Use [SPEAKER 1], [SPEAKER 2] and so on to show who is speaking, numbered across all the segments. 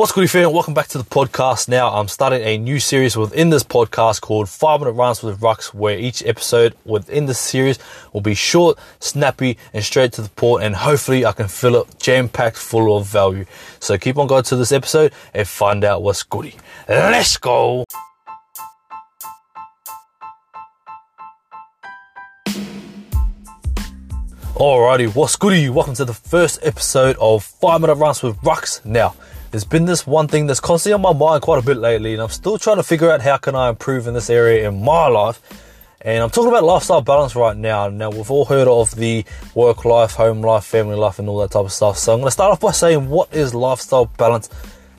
[SPEAKER 1] What's good, fan? Welcome back to the podcast. Now, I'm starting a new series within this podcast called Five Minute Runs with Rucks, where each episode within this series will be short, snappy, and straight to the point. point, and hopefully, I can fill it jam packed full of value. So, keep on going to this episode and find out what's goody. Let's go! Alrighty, what's goody? Welcome to the first episode of Five Minute Runs with Rucks. Now, there's been this one thing that's constantly on my mind quite a bit lately, and I'm still trying to figure out how can I improve in this area in my life. And I'm talking about lifestyle balance right now. Now we've all heard of the work life, home life, family life, and all that type of stuff. So I'm going to start off by saying what is lifestyle balance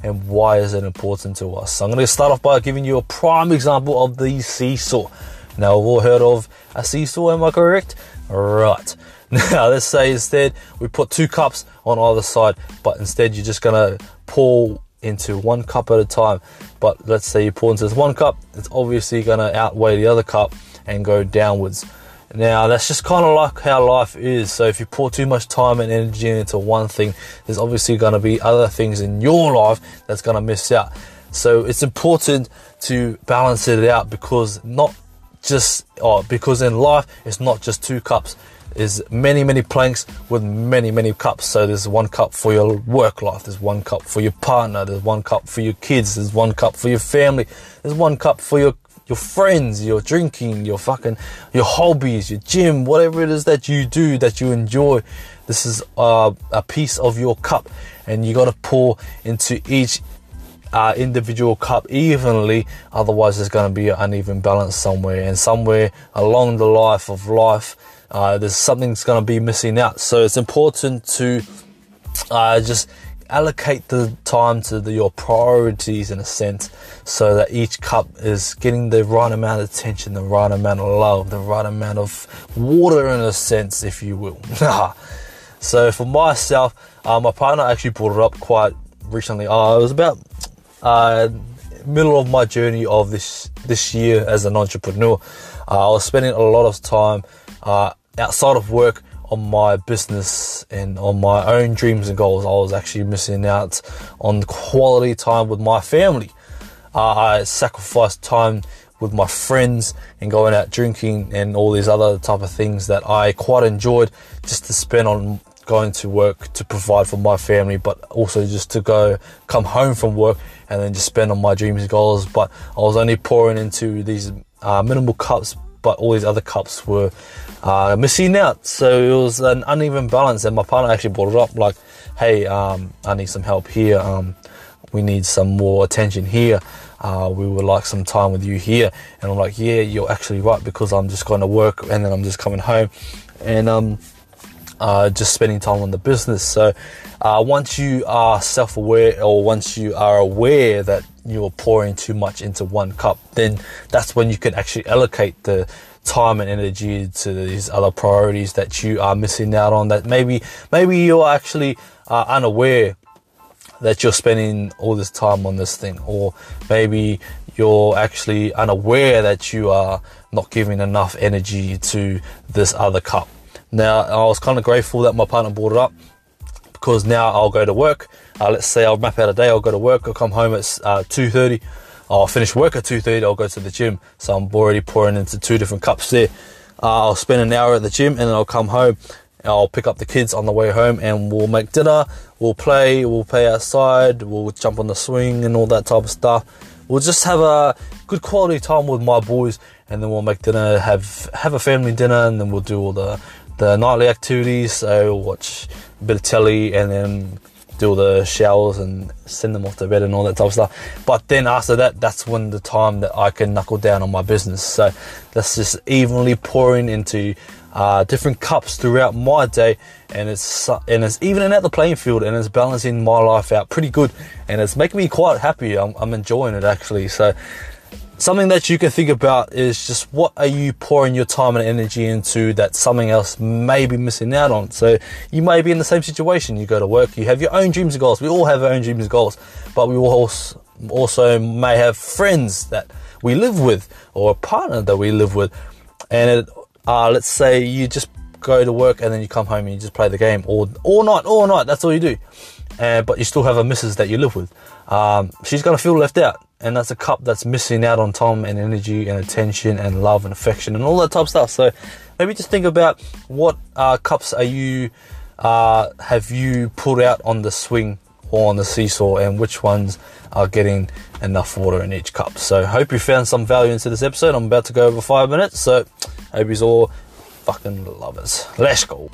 [SPEAKER 1] and why is it important to us. So I'm going to start off by giving you a prime example of the seesaw. Now we've all heard of a seesaw, am I correct? Right. Now let's say instead we put two cups on either side, but instead you're just gonna pour into one cup at a time. But let's say you pour into this one cup, it's obviously gonna outweigh the other cup and go downwards. Now that's just kind of like how life is. So if you pour too much time and energy into one thing, there's obviously going to be other things in your life that's going to miss out. So it's important to balance it out because not just oh, because in life it's not just two cups is many many planks with many many cups. So there's one cup for your work life there's one cup for your partner there's one cup for your kids there's one cup for your family there's one cup for your your friends your drinking your fucking your hobbies your gym whatever it is that you do that you enjoy. This is uh, a piece of your cup and you got to pour into each uh, individual cup evenly otherwise there's going to be an uneven balance somewhere and somewhere along the life of life uh, there's something's going to be missing out. So it's important to uh, just allocate the time to the, your priorities in a sense so that each cup is getting the right amount of attention, the right amount of love, the right amount of water in a sense, if you will. so for myself, uh, my partner actually brought it up quite recently. Uh, it was about uh, middle of my journey of this this year as an entrepreneur. Uh, I was spending a lot of time uh, outside of work on my business and on my own dreams and goals, I was actually missing out on quality time with my family. Uh, I sacrificed time with my friends and going out drinking and all these other type of things that I quite enjoyed just to spend on going to work to provide for my family, but also just to go come home from work and then just spend on my dreams and goals. But I was only pouring into these uh, minimal cups but all these other cups were uh, missing out. So it was an uneven balance. And my partner actually brought it up like, hey, um, I need some help here. Um, we need some more attention here. Uh, we would like some time with you here. And I'm like, yeah, you're actually right because I'm just going to work and then I'm just coming home and um, uh, just spending time on the business. So uh, once you are self aware or once you are aware that you're pouring too much into one cup, then that's when you can actually allocate the time and energy to these other priorities that you are missing out on. That maybe maybe you're actually uh, unaware that you're spending all this time on this thing, or maybe you're actually unaware that you are not giving enough energy to this other cup. Now, I was kind of grateful that my partner brought it up because now I'll go to work uh, let's say I'll map out a day. I'll go to work. I'll come home at uh, two thirty. I'll finish work at two thirty. I'll go to the gym. So I'm already pouring into two different cups there. Uh, I'll spend an hour at the gym and then I'll come home. I'll pick up the kids on the way home and we'll make dinner. We'll play. We'll play outside. We'll jump on the swing and all that type of stuff. We'll just have a good quality time with my boys, and then we'll make dinner. Have have a family dinner, and then we'll do all the the nightly activities. So watch a bit of telly, and then do all the showers and send them off to bed and all that type of stuff. But then after that, that's when the time that I can knuckle down on my business. So that's just evenly pouring into uh, different cups throughout my day, and it's and it's evening out the playing field, and it's balancing my life out pretty good, and it's making me quite happy. I'm, I'm enjoying it actually. So something that you can think about is just what are you pouring your time and energy into that something else may be missing out on. So you may be in the same situation. You go to work, you have your own dreams and goals. We all have our own dreams and goals, but we also also may have friends that we live with or a partner that we live with, and it, uh, let's say you just go to work and then you come home and you just play the game all all night, all night. That's all you do. and but you still have a missus that you live with. Um, she's gonna feel left out, and that's a cup that's missing out on time and energy and attention and love and affection and all that type of stuff. So maybe just think about what uh, cups are you uh, have you put out on the swing or on the seesaw, and which ones are getting enough water in each cup. So hope you found some value into this episode. I'm about to go over five minutes, so hope you all fucking lovers. Let's go.